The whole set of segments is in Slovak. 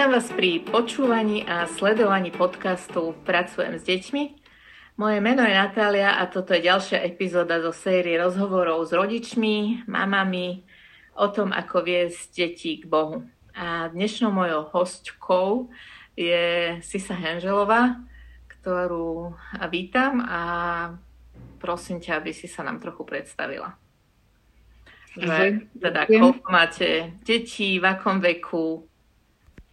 Vítam vás pri počúvaní a sledovaní podcastu Pracujem s deťmi. Moje meno je Natália a toto je ďalšia epizóda zo série rozhovorov s rodičmi, mamami o tom, ako viesť deti k Bohu. A dnešnou mojou hostkou je Sisa Henželová, ktorú vítam a prosím ťa, aby si sa nám trochu predstavila. Že, teda, koľko máte detí, v akom veku,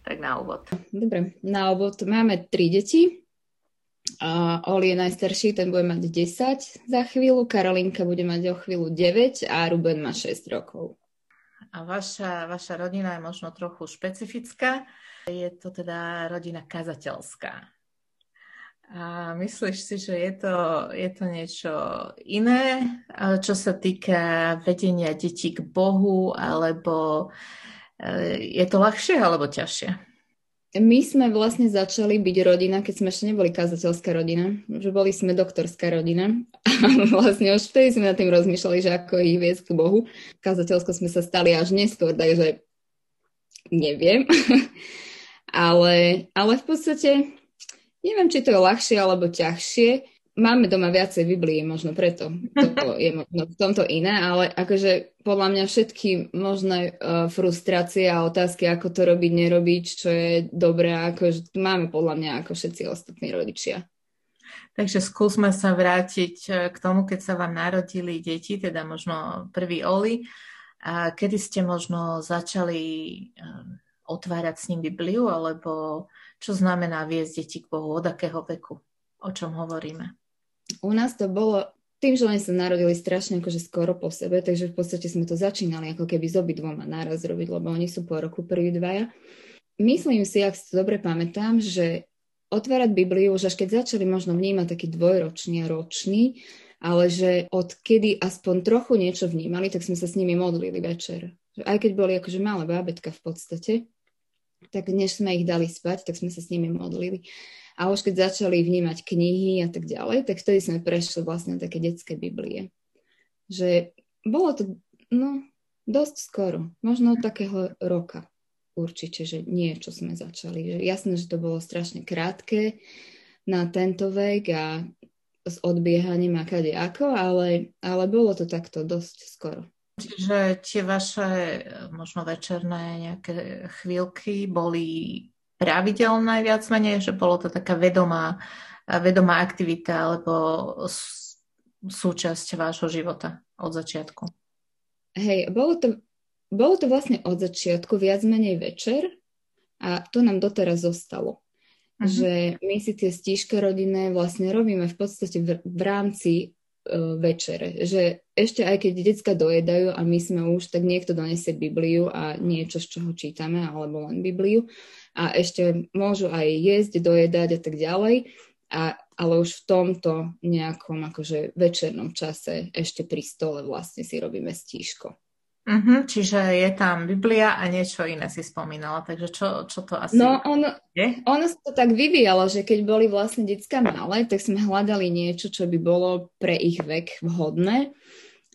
tak na úvod. Dobre, na úvod máme tri deti. A Oli je najstarší, ten bude mať 10 za chvíľu, Karolinka bude mať o chvíľu 9 a Ruben má 6 rokov. A vaša, vaša rodina je možno trochu špecifická. Je to teda rodina kazateľská. A myslíš si, že je to, je to niečo iné, čo sa týka vedenia detí k Bohu, alebo Eh, je to ľahšie alebo ťažšie? My sme vlastne začali byť rodina, keď sme ešte neboli kazateľská rodina, že boli sme doktorská rodina a vlastne už vtedy sme nad tým rozmýšľali, že ako ich viesť k Bohu. Kazateľsko sme sa stali až neskôr, takže neviem. ale, ale v podstate neviem, či to je ľahšie alebo ťažšie máme doma viacej Biblie, možno preto toto je možno v tomto iné, ale akože podľa mňa všetky možné uh, frustrácie a otázky, ako to robiť, nerobiť, čo je dobré, akože máme podľa mňa ako všetci ostatní rodičia. Takže skúsme sa vrátiť e, k tomu, keď sa vám narodili deti, teda možno prvý Oli. A kedy ste možno začali e, otvárať s ním Bibliu, alebo čo znamená viesť deti k Bohu, od akého veku, o čom hovoríme? U nás to bolo tým, že oni sa narodili strašne akože skoro po sebe, takže v podstate sme to začínali ako keby s obidvoma náraz robiť, lebo oni sú po roku prví dvaja. Myslím si, ak si to dobre pamätám, že otvárať Bibliu už až keď začali možno vnímať taký dvojročný a ročný, ale že odkedy aspoň trochu niečo vnímali, tak sme sa s nimi modlili večer. Aj keď boli akože malé bábetka v podstate, tak než sme ich dali spať, tak sme sa s nimi modlili. A už keď začali vnímať knihy a tak ďalej, tak vtedy sme prešli vlastne také detské Biblie. Že bolo to no, dosť skoro, možno od takého roka určite, že niečo sme začali. Že jasné, že to bolo strašne krátke na tento vek a s odbiehaním a kade ako, ale, ale bolo to takto dosť skoro. Čiže tie vaše možno večerné nejaké chvíľky boli pravidelné viac menej, že bolo to taká vedomá, vedomá aktivita alebo súčasť vášho života od začiatku? Hej, bolo to, bolo to vlastne od začiatku viac menej večer a to nám doteraz zostalo. Uh-huh. Že my si tie stížke rodinné vlastne robíme v podstate v, v rámci uh, večere. Že ešte aj keď decka dojedajú a my sme už, tak niekto donesie Bibliu a niečo, z čoho čítame, alebo len Bibliu a ešte môžu aj jesť, dojedať a tak ďalej, a, ale už v tomto nejakom akože večernom čase ešte pri stole vlastne si robíme stíško. Uh-huh, čiže je tam Biblia a niečo iné si spomínala, takže čo, čo to asi No ono, je? ono sa to tak vyvíjalo, že keď boli vlastne detská malé, tak sme hľadali niečo, čo by bolo pre ich vek vhodné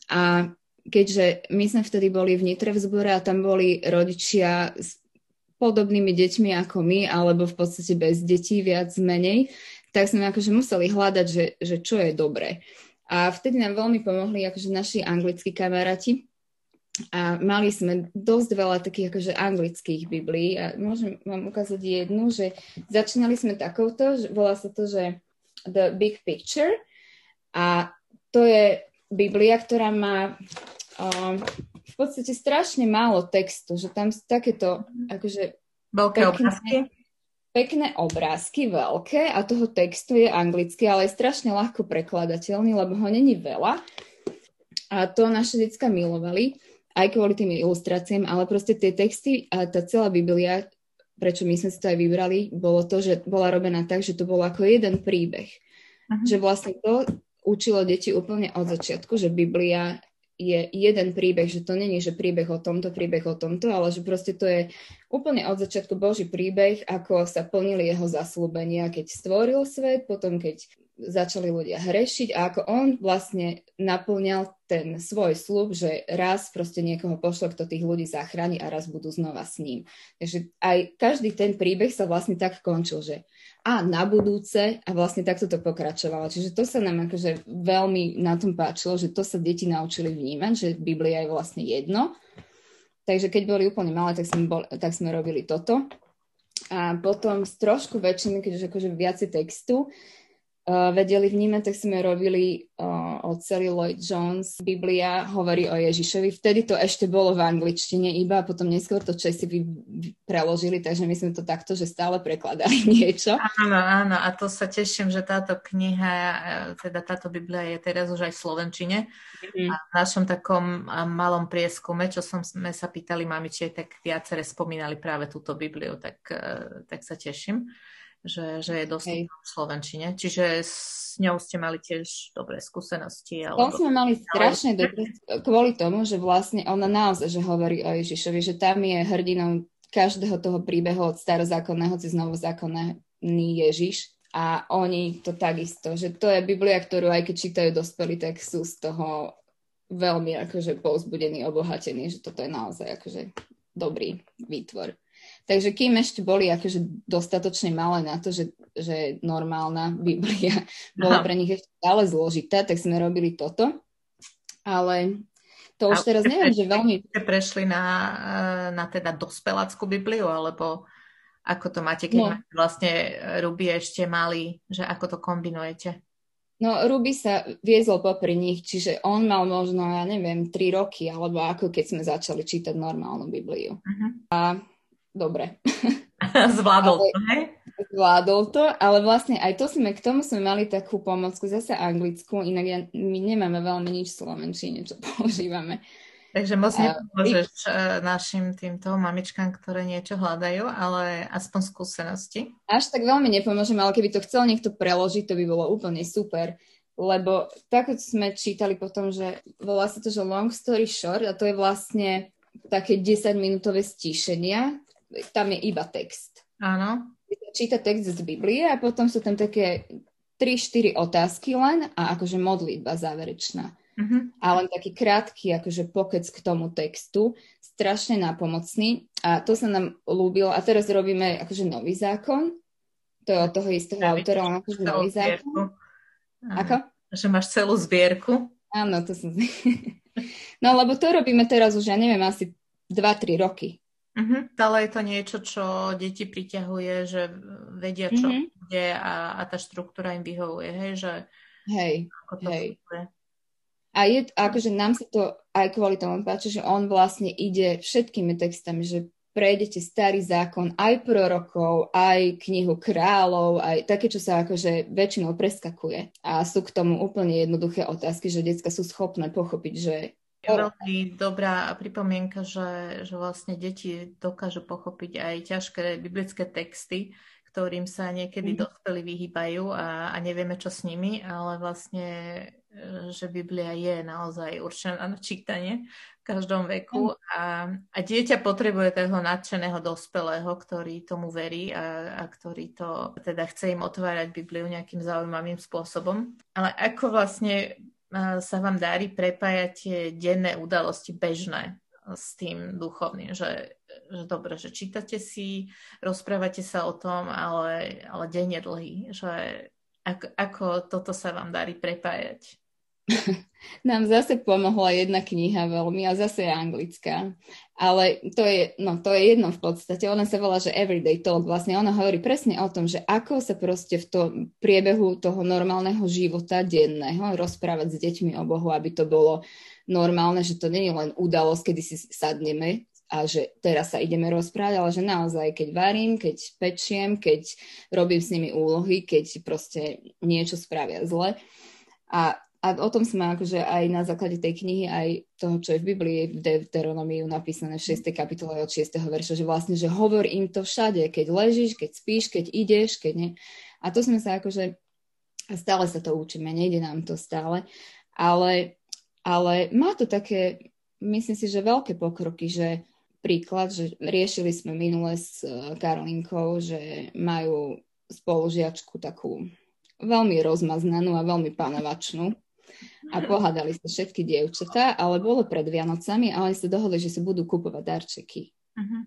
a keďže my sme vtedy boli v Nitre v zbore a tam boli rodičia s podobnými deťmi ako my, alebo v podstate bez detí viac menej, tak sme akože museli hľadať, že, že čo je dobré. A vtedy nám veľmi pomohli akože naši anglickí kamaráti, a mali sme dosť veľa takých akože anglických biblií a môžem vám ukázať jednu, že začínali sme takouto, že volá sa to, že The Big Picture a to je Biblia, ktorá má um, v podstate strašne málo textu, že tam sú takéto akože veľké pekné, obrázky. Pekné obrázky, veľké a toho textu je anglicky, ale je strašne ľahko prekladateľný, lebo ho není veľa. A to naše detská milovali, aj kvôli tým ilustráciám, ale proste tie texty a tá celá Biblia, prečo my sme si to aj vybrali, bolo to, že bola robená tak, že to bolo ako jeden príbeh. Uh-huh. Že vlastne to učilo deti úplne od začiatku, že Biblia je jeden príbeh, že to není, že príbeh o tomto, príbeh o tomto, ale že proste to je úplne od začiatku Boží príbeh, ako sa plnili jeho zaslúbenia, keď stvoril svet, potom keď začali ľudia hrešiť a ako on vlastne naplňal ten svoj slub, že raz proste niekoho pošle, kto tých ľudí zachráni a raz budú znova s ním. Takže aj každý ten príbeh sa vlastne tak končil, že a na budúce a vlastne takto to pokračovalo. Čiže to sa nám akože veľmi na tom páčilo, že to sa deti naučili vnímať, že Biblia je vlastne jedno. Takže keď boli úplne malé, tak sme, bol, tak sme robili toto. A potom s trošku väčšími, keďže akože viacej textu, vedeli vnímať, tak sme robili uh, od celý Lloyd Jones. Biblia hovorí o Ježišovi. Vtedy to ešte bolo v angličtine iba, a potom neskôr to Česi vy, preložili, takže my sme to takto, že stále prekladali niečo. Áno, áno, a to sa teším, že táto kniha, e, teda táto Biblia je teraz už aj v Slovenčine. Mm-hmm. A v našom takom malom prieskume, čo som, sme sa pýtali mamičie, tak viacere spomínali práve túto Bibliu, tak, tak sa teším že, že je dostupná v Slovenčine. Čiže s ňou ste mali tiež dobré skúsenosti. Alebo... To sme mali strašne dobré kvôli tomu, že vlastne ona naozaj že hovorí o Ježišovi, že tam je hrdinou každého toho príbehu od starozákonného cez novozákonný Ježiš. A oni to takisto, že to je Biblia, ktorú aj keď čítajú dospelí, tak sú z toho veľmi akože povzbudení, obohatení, že toto je naozaj akože dobrý výtvor. Takže kým ešte boli akože dostatočne malé na to, že, že normálna Biblia bola pre nich ešte stále zložitá, tak sme robili toto. Ale to už teraz neviem, že veľmi... Ste prešli na, na teda dospeláckú Bibliu, alebo ako to máte, keď no. máte vlastne Ruby ešte mali, že ako to kombinujete? No, Ruby sa viezol popri nich, čiže on mal možno, ja neviem, tri roky, alebo ako keď sme začali čítať normálnu Bibliu. Uh-huh. A dobre. Zvládol ale, to, hej? Zvládol to, ale vlastne aj to sme, k tomu sme mali takú pomocku, zase anglickú, inak ja, my nemáme veľmi nič v Slovenčine, čo používame. Takže moc nepomôžeš uh, našim týmto mamičkám, ktoré niečo hľadajú, ale aspoň skúsenosti. Až tak veľmi nepomôžeme, ale keby to chcel niekto preložiť, to by bolo úplne super. Lebo tak sme čítali potom, že volá sa to, že long story short a to je vlastne také 10-minútové stíšenia, tam je iba text. Áno. Číta text z Biblie a potom sú tam také 3-4 otázky len a akože modlitba záverečná. Uh-huh. A len taký krátky akože pokec k tomu textu, strašne nápomocný a to sa nám ľúbilo a teraz robíme akože nový zákon, to je od toho istého autora, ale akože nový zákon. Ako? Že máš celú zbierku. Áno, to som... no lebo to robíme teraz už, ja neviem, asi 2-3 roky. Uh-huh. Ale je to niečo, čo deti priťahuje, že vedia, čo uh-huh. bude a, a tá štruktúra im vyhovuje, hej, že hej, hej. A je, akože nám sa to aj kvôli tomu páči, že on vlastne ide všetkými textami, že prejdete starý zákon, aj prorokov, aj knihu kráľov, aj také, čo sa akože väčšinou preskakuje. A sú k tomu úplne jednoduché otázky, že detská sú schopné pochopiť, že veľmi dobrá pripomienka, že, že vlastne deti dokážu pochopiť aj ťažké biblické texty, ktorým sa niekedy mm. dospelí vyhýbajú a, a nevieme, čo s nimi, ale vlastne, e, že Biblia je naozaj určená na čítanie v každom veku a, a dieťa potrebuje toho nadšeného dospelého, ktorý tomu verí a, a ktorý to teda chce im otvárať Bibliu nejakým zaujímavým spôsobom. Ale ako vlastne sa vám darí prepájať tie denné udalosti bežné s tým duchovným, že, že dobre, že čítate si, rozprávate sa o tom, ale, ale deň je dlhý, že ako, ako toto sa vám darí prepájať? Nám zase pomohla jedna kniha veľmi a zase je anglická. Ale to je, no, to je jedno v podstate. Ona sa volá, že Everyday Talk. Vlastne ona hovorí presne o tom, že ako sa proste v tom priebehu toho normálneho života denného rozprávať s deťmi o Bohu, aby to bolo normálne, že to nie je len udalosť, kedy si sadneme a že teraz sa ideme rozprávať, ale že naozaj, keď varím, keď pečiem, keď robím s nimi úlohy, keď proste niečo spravia zle. A a o tom sme akože aj na základe tej knihy, aj toho, čo je v Biblii, v Deuteronomiu napísané v 6. kapitole od 6. verša, že vlastne, že hovor im to všade, keď ležíš, keď spíš, keď ideš, keď nie. A to sme sa akože, stále sa to učíme, nejde nám to stále, ale, ale má to také, myslím si, že veľké pokroky, že príklad, že riešili sme minule s eh, Karolinkou, že majú spolužiačku takú veľmi rozmaznanú a veľmi panovačnú. A pohádali sa všetky dievčatá, ale bolo pred Vianocami a oni sa dohodli, že si budú kúpovať darčeky. Uh-huh.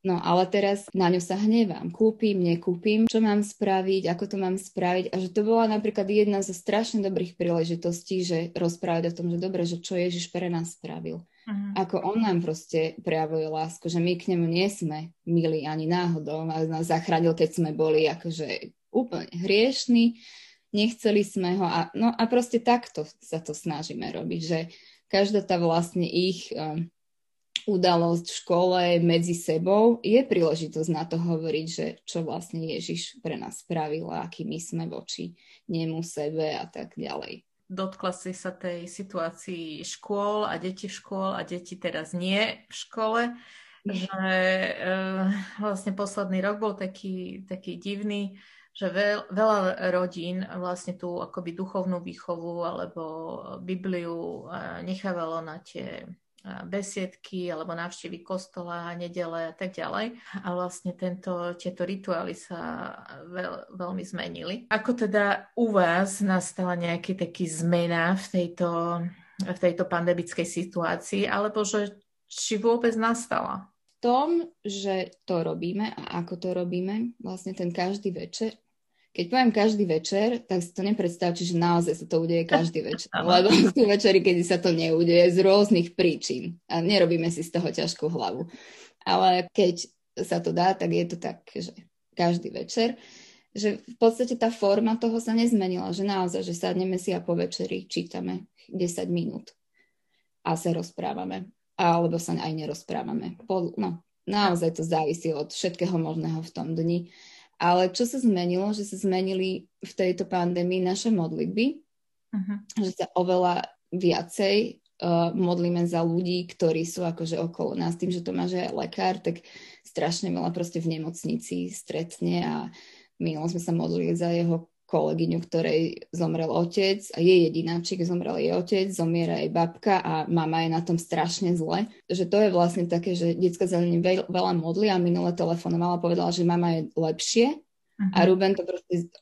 No ale teraz na ňu sa hnevám. Kúpim, nekúpim, čo mám spraviť, ako to mám spraviť. A že to bola napríklad jedna zo strašne dobrých príležitostí, že rozprávať o tom, že dobre, že čo Ježiš pre nás spravil. Uh-huh. Ako on nám proste prejavuje lásku, že my k nemu nie sme milí ani náhodou. A nás zachránil, keď sme boli akože úplne hriešni, nechceli sme ho. A, no a proste takto sa to snažíme robiť, že každá tá vlastne ich... Um, udalosť v škole medzi sebou, je príležitosť na to hovoriť, že čo vlastne Ježiš pre nás spravil a aký my sme voči nemu, sebe a tak ďalej. Dotkla si sa tej situácii škôl a deti v škôl a deti teraz nie v škole, že e, vlastne posledný rok bol taký, taký divný, že veľ, veľa rodín vlastne tú akoby duchovnú výchovu alebo Bibliu eh, nechávalo na tie besiedky alebo návštevy kostola, nedele a tak ďalej. A vlastne tento, tieto rituály sa veľ, veľmi zmenili. Ako teda u vás nastala nejaký taký zmena v tejto, v tejto pandemickej situácii, alebo že či vôbec nastala? Tom, že to robíme a ako to robíme, vlastne ten každý večer, keď poviem každý večer, tak si to nepredstavte, že naozaj sa to udeje každý večer. Lebo sú večery, kedy sa to neudeje z rôznych príčin. A nerobíme si z toho ťažkú hlavu. Ale keď sa to dá, tak je to tak, že každý večer. Že v podstate tá forma toho sa nezmenila. Že naozaj, že sadneme si a po večeri čítame 10 minút. A sa rozprávame. Alebo sa aj nerozprávame. No, naozaj to závisí od všetkého možného v tom dni ale čo sa zmenilo, že sa zmenili v tejto pandémii naše modlitby, uh-huh. že sa oveľa viacej uh, modlíme za ľudí, ktorí sú akože okolo nás. Tým, že to má že aj lekár, tak strašne veľa proste v nemocnici stretne a my sme sa modlili za jeho kolegyňu, ktorej zomrel otec a jej jedináčik, zomrel jej otec, zomiera jej babka a mama je na tom strašne zle. Že to je vlastne také, že detská zelení veľa modli a minule telefonovala a povedala, že mama je lepšie uh-huh. a mhm. Ruben to proste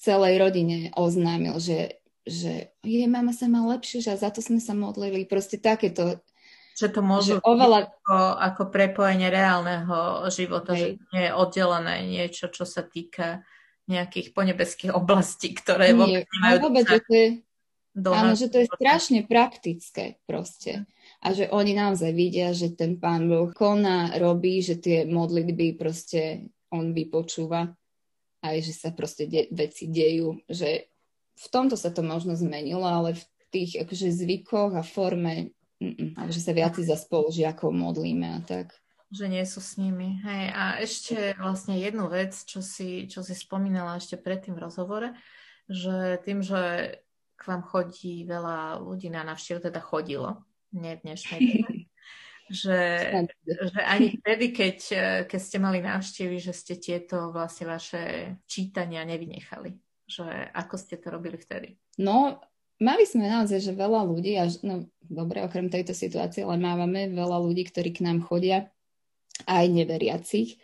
celej rodine oznámil, že, že jej mama sa má lepšie, že za to sme sa modlili. Proste takéto že to môžu že oveľa... ako, ako prepojenie reálneho života, Hej. že nie je oddelené niečo, čo sa týka nejakých ponebeských oblastí, ktoré vôbec nemajú vôbec, že to je, áno, že to je strašne praktické proste. A že oni naozaj vidia, že ten pán Boh koná, robí, že tie modlitby proste on vypočúva. Aj že sa proste de- veci dejú, že v tomto sa to možno zmenilo, ale v tých akože zvykoch a forme, mm, že sa viac za spolužiakov modlíme a tak že nie sú s nimi. Hej. A ešte vlastne jednu vec, čo si, čo si spomínala ešte predtým v rozhovore, že tým, že k vám chodí veľa ľudí na návštevu, teda chodilo, nie v dnešnej dobe, že, že ani vtedy, keď, keď ste mali návštevy, že ste tieto vlastne vaše čítania nevynechali. Že ako ste to robili vtedy? No, mali sme naozaj, že veľa ľudí, až, no dobre, okrem tejto situácie, ale máme veľa ľudí, ktorí k nám chodia aj neveriacich.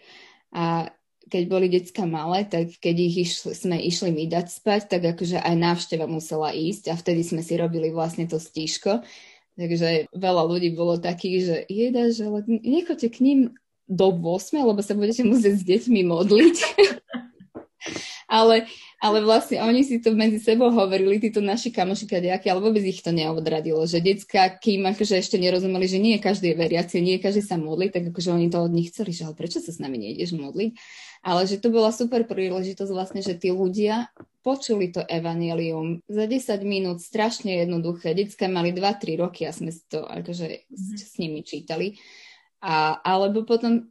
A keď boli decka malé, tak keď ich išli, sme išli my dať spať, tak akože aj návšteva musela ísť a vtedy sme si robili vlastne to stíško. Takže veľa ľudí bolo takých, že jeda, že nechoďte k ním do 8, lebo sa budete musieť s deťmi modliť. ale, ale vlastne oni si to medzi sebou hovorili, títo naši kamoši kadejaky, ale vôbec ich to neodradilo, že decka, kým akože ešte nerozumeli, že nie každý je veriaci, nie každý sa modlí, tak akože oni to od nich chceli, že ale prečo sa s nami nejdeš modliť? Ale že to bola super príležitosť vlastne, že tí ľudia počuli to evanelium za 10 minút, strašne jednoduché. Decka mali 2-3 roky a sme to akože mm-hmm. s nimi čítali. A, alebo potom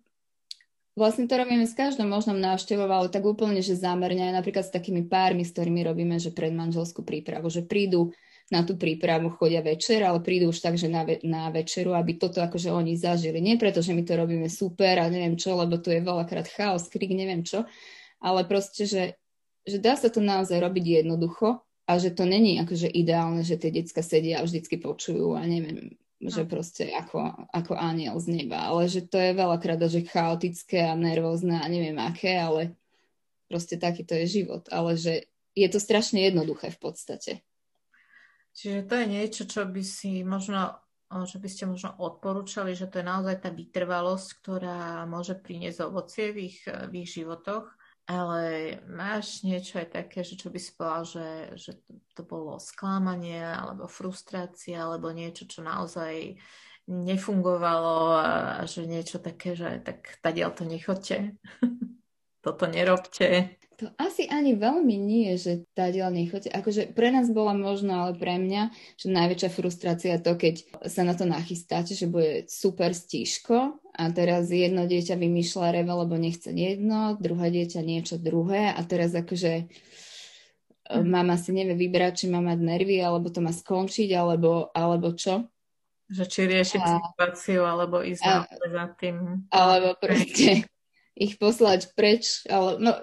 Vlastne to robíme s každou možnou návštevou, ale tak úplne, že zámerne napríklad s takými pármi, s ktorými robíme, že predmanželskú prípravu, že prídu na tú prípravu, chodia večer, ale prídu už tak, že na, ve- na večeru, aby toto akože oni zažili. Nie preto, že my to robíme super a neviem čo, lebo tu je veľakrát chaos, krik, neviem čo, ale proste, že, že dá sa to naozaj robiť jednoducho a že to není akože ideálne, že tie decka sedia a vždycky počujú a neviem, že proste ako, ako aniel z neba, ale že to je veľakrát že chaotické a nervózne a neviem aké, ale proste taký to je život, ale že je to strašne jednoduché v podstate. Čiže to je niečo, čo by si možno že by ste možno odporúčali, že to je naozaj tá vytrvalosť, ktorá môže priniesť ovocie v ich, v ich životoch, ale máš niečo aj také, že čo by si povedal, že, že to bolo sklamanie alebo frustrácia alebo niečo, čo naozaj nefungovalo a, že niečo také, že tak tadiaľ to nechoďte, toto nerobte. To asi ani veľmi nie, že tá diel nechoďte. Akože pre nás bola možno, ale pre mňa, že najväčšia frustrácia to, keď sa na to nachystáte, že bude super stíško a teraz jedno dieťa vymýšľa reve, lebo nechce jedno, druhé dieťa niečo druhé a teraz akože hm. mama si nevie vybrať, či má mať nervy, alebo to má skončiť, alebo, alebo čo. Že či riešiť a, situáciu, alebo ísť a, za tým. Alebo proste ich poslať preč, ale no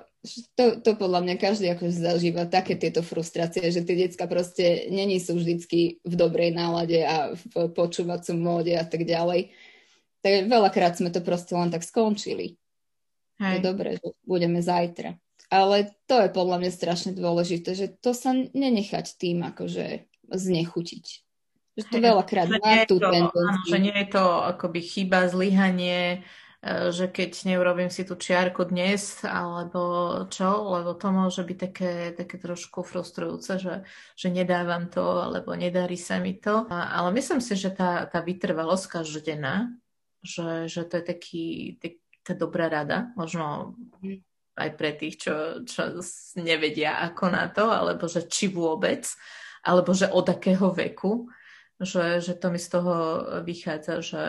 to, to podľa mňa každý ako zažíva také tieto frustrácie, že tie decka proste není sú vždycky v dobrej nálade a v počúvacom móde a tak ďalej. Tak veľakrát sme to proste len tak skončili. Hej. Je dobré, že budeme zajtra. Ale to je podľa mňa strašne dôležité, že to sa nenechať tým akože znechutiť. Že to Hej, veľakrát má tú tendenciu. Že nie je to akoby chyba, zlyhanie, E, že keď neurobím si tú čiarku dnes, alebo čo, lebo to môže byť také, také trošku frustrujúce, že, že nedávam to, alebo nedarí sa mi to. Ale myslím si, že tá, tá vytrvalosť každodenná, že, že to je taký, taká dobrá rada, možno aj pre tých, čo, čo nevedia ako na to, alebo že či vôbec, alebo že od akého veku, že, že to mi z toho vychádza, že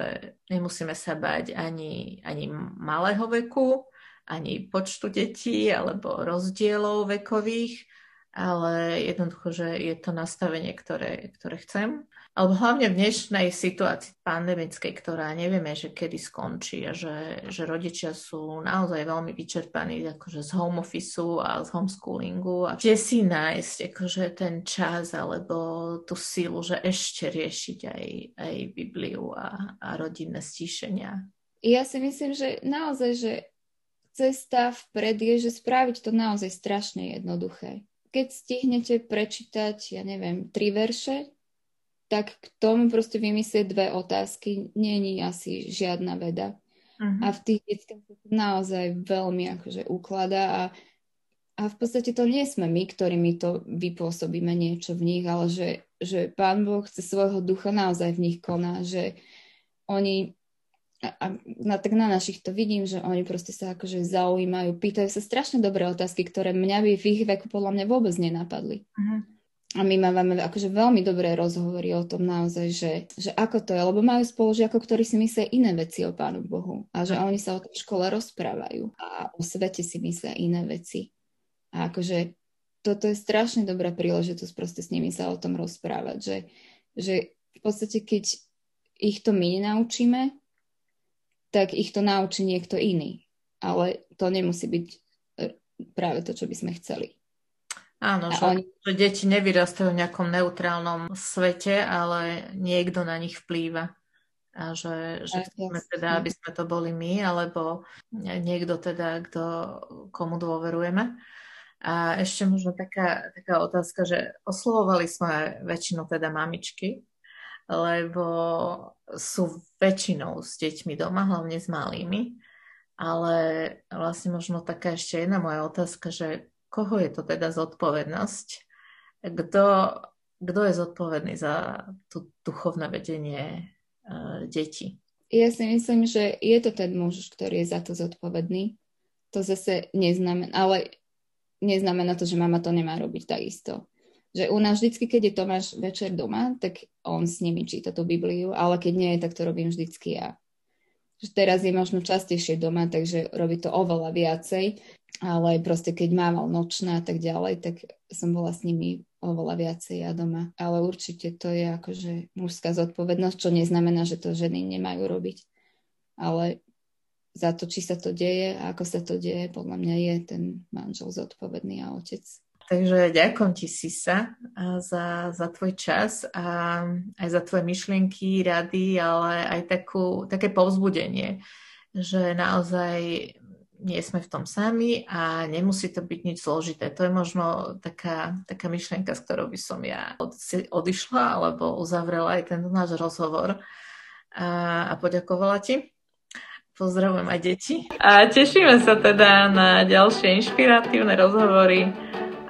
nemusíme sa bať ani, ani malého veku, ani počtu detí alebo rozdielov vekových, ale jednoducho, že je to nastavenie, ktoré, ktoré chcem alebo hlavne v dnešnej situácii pandemickej, ktorá nevieme, že kedy skončí a že, že rodičia sú naozaj veľmi vyčerpaní akože z home office a z homeschoolingu a kde si nájsť akože ten čas alebo tú silu, že ešte riešiť aj, aj Bibliu a, a rodinné stíšenia. Ja si myslím, že naozaj, že cesta vpred je, že spraviť to naozaj strašne jednoduché. Keď stihnete prečítať, ja neviem, tri verše, tak k tomu proste vymyslieť dve otázky není asi žiadna veda. Uh-huh. A v tých deťkách sa to naozaj veľmi akože ukladá a, a v podstate to nie sme my, ktorými to vypôsobíme niečo v nich, ale že, že Pán Boh chce svojho ducha naozaj v nich koná, že oni a, na, tak na našich to vidím, že oni proste sa akože zaujímajú, pýtajú sa strašne dobré otázky, ktoré mňa by v ich veku podľa mňa vôbec nenapadli. Uh-huh. A my máme akože veľmi dobré rozhovory o tom naozaj, že, že ako to je, lebo majú spolužiakov, ktorí si myslia iné veci o Pánu Bohu a že oni sa o tej škole rozprávajú a o svete si myslia iné veci. A akože toto je strašne dobrá príležitosť proste s nimi sa o tom rozprávať, že, že v podstate keď ich to my nenaučíme, tak ich to naučí niekto iný. Ale to nemusí byť práve to, čo by sme chceli. Áno, že, oni... že deti nevyrastajú v nejakom neutrálnom svete, ale niekto na nich vplýva. A že, že chceme teda, aby sme to boli my, alebo niekto teda, kto, komu dôverujeme. A ešte možno taká, taká otázka, že oslovovali sme väčšinou teda mamičky, lebo sú väčšinou s deťmi doma, hlavne s malými. Ale vlastne možno taká ešte jedna moja otázka, že koho je to teda zodpovednosť? Kto, kto je zodpovedný za tú duchovné vedenie uh, detí? Ja si myslím, že je to ten muž, ktorý je za to zodpovedný. To zase neznamená, ale neznamená to, že mama to nemá robiť takisto. Že u nás vždycky, keď je Tomáš večer doma, tak on s nimi číta tú Bibliu, ale keď nie, tak to robím vždycky ja. Že teraz je možno častejšie doma, takže robí to oveľa viacej ale proste keď mával nočná a tak ďalej, tak som bola s nimi oveľa viacej ja doma. Ale určite to je akože mužská zodpovednosť, čo neznamená, že to ženy nemajú robiť. Ale za to, či sa to deje a ako sa to deje, podľa mňa je ten manžel zodpovedný a otec. Takže ďakujem ti, Sisa, za, za tvoj čas a aj za tvoje myšlienky, rady, ale aj takú, také povzbudenie, že naozaj nie sme v tom sami a nemusí to byť nič zložité. To je možno taká, taká myšlienka, s ktorou by som ja od, odišla alebo uzavrela aj ten náš rozhovor a, a poďakovala ti. Pozdravujem aj deti. A tešíme sa teda na ďalšie inšpiratívne rozhovory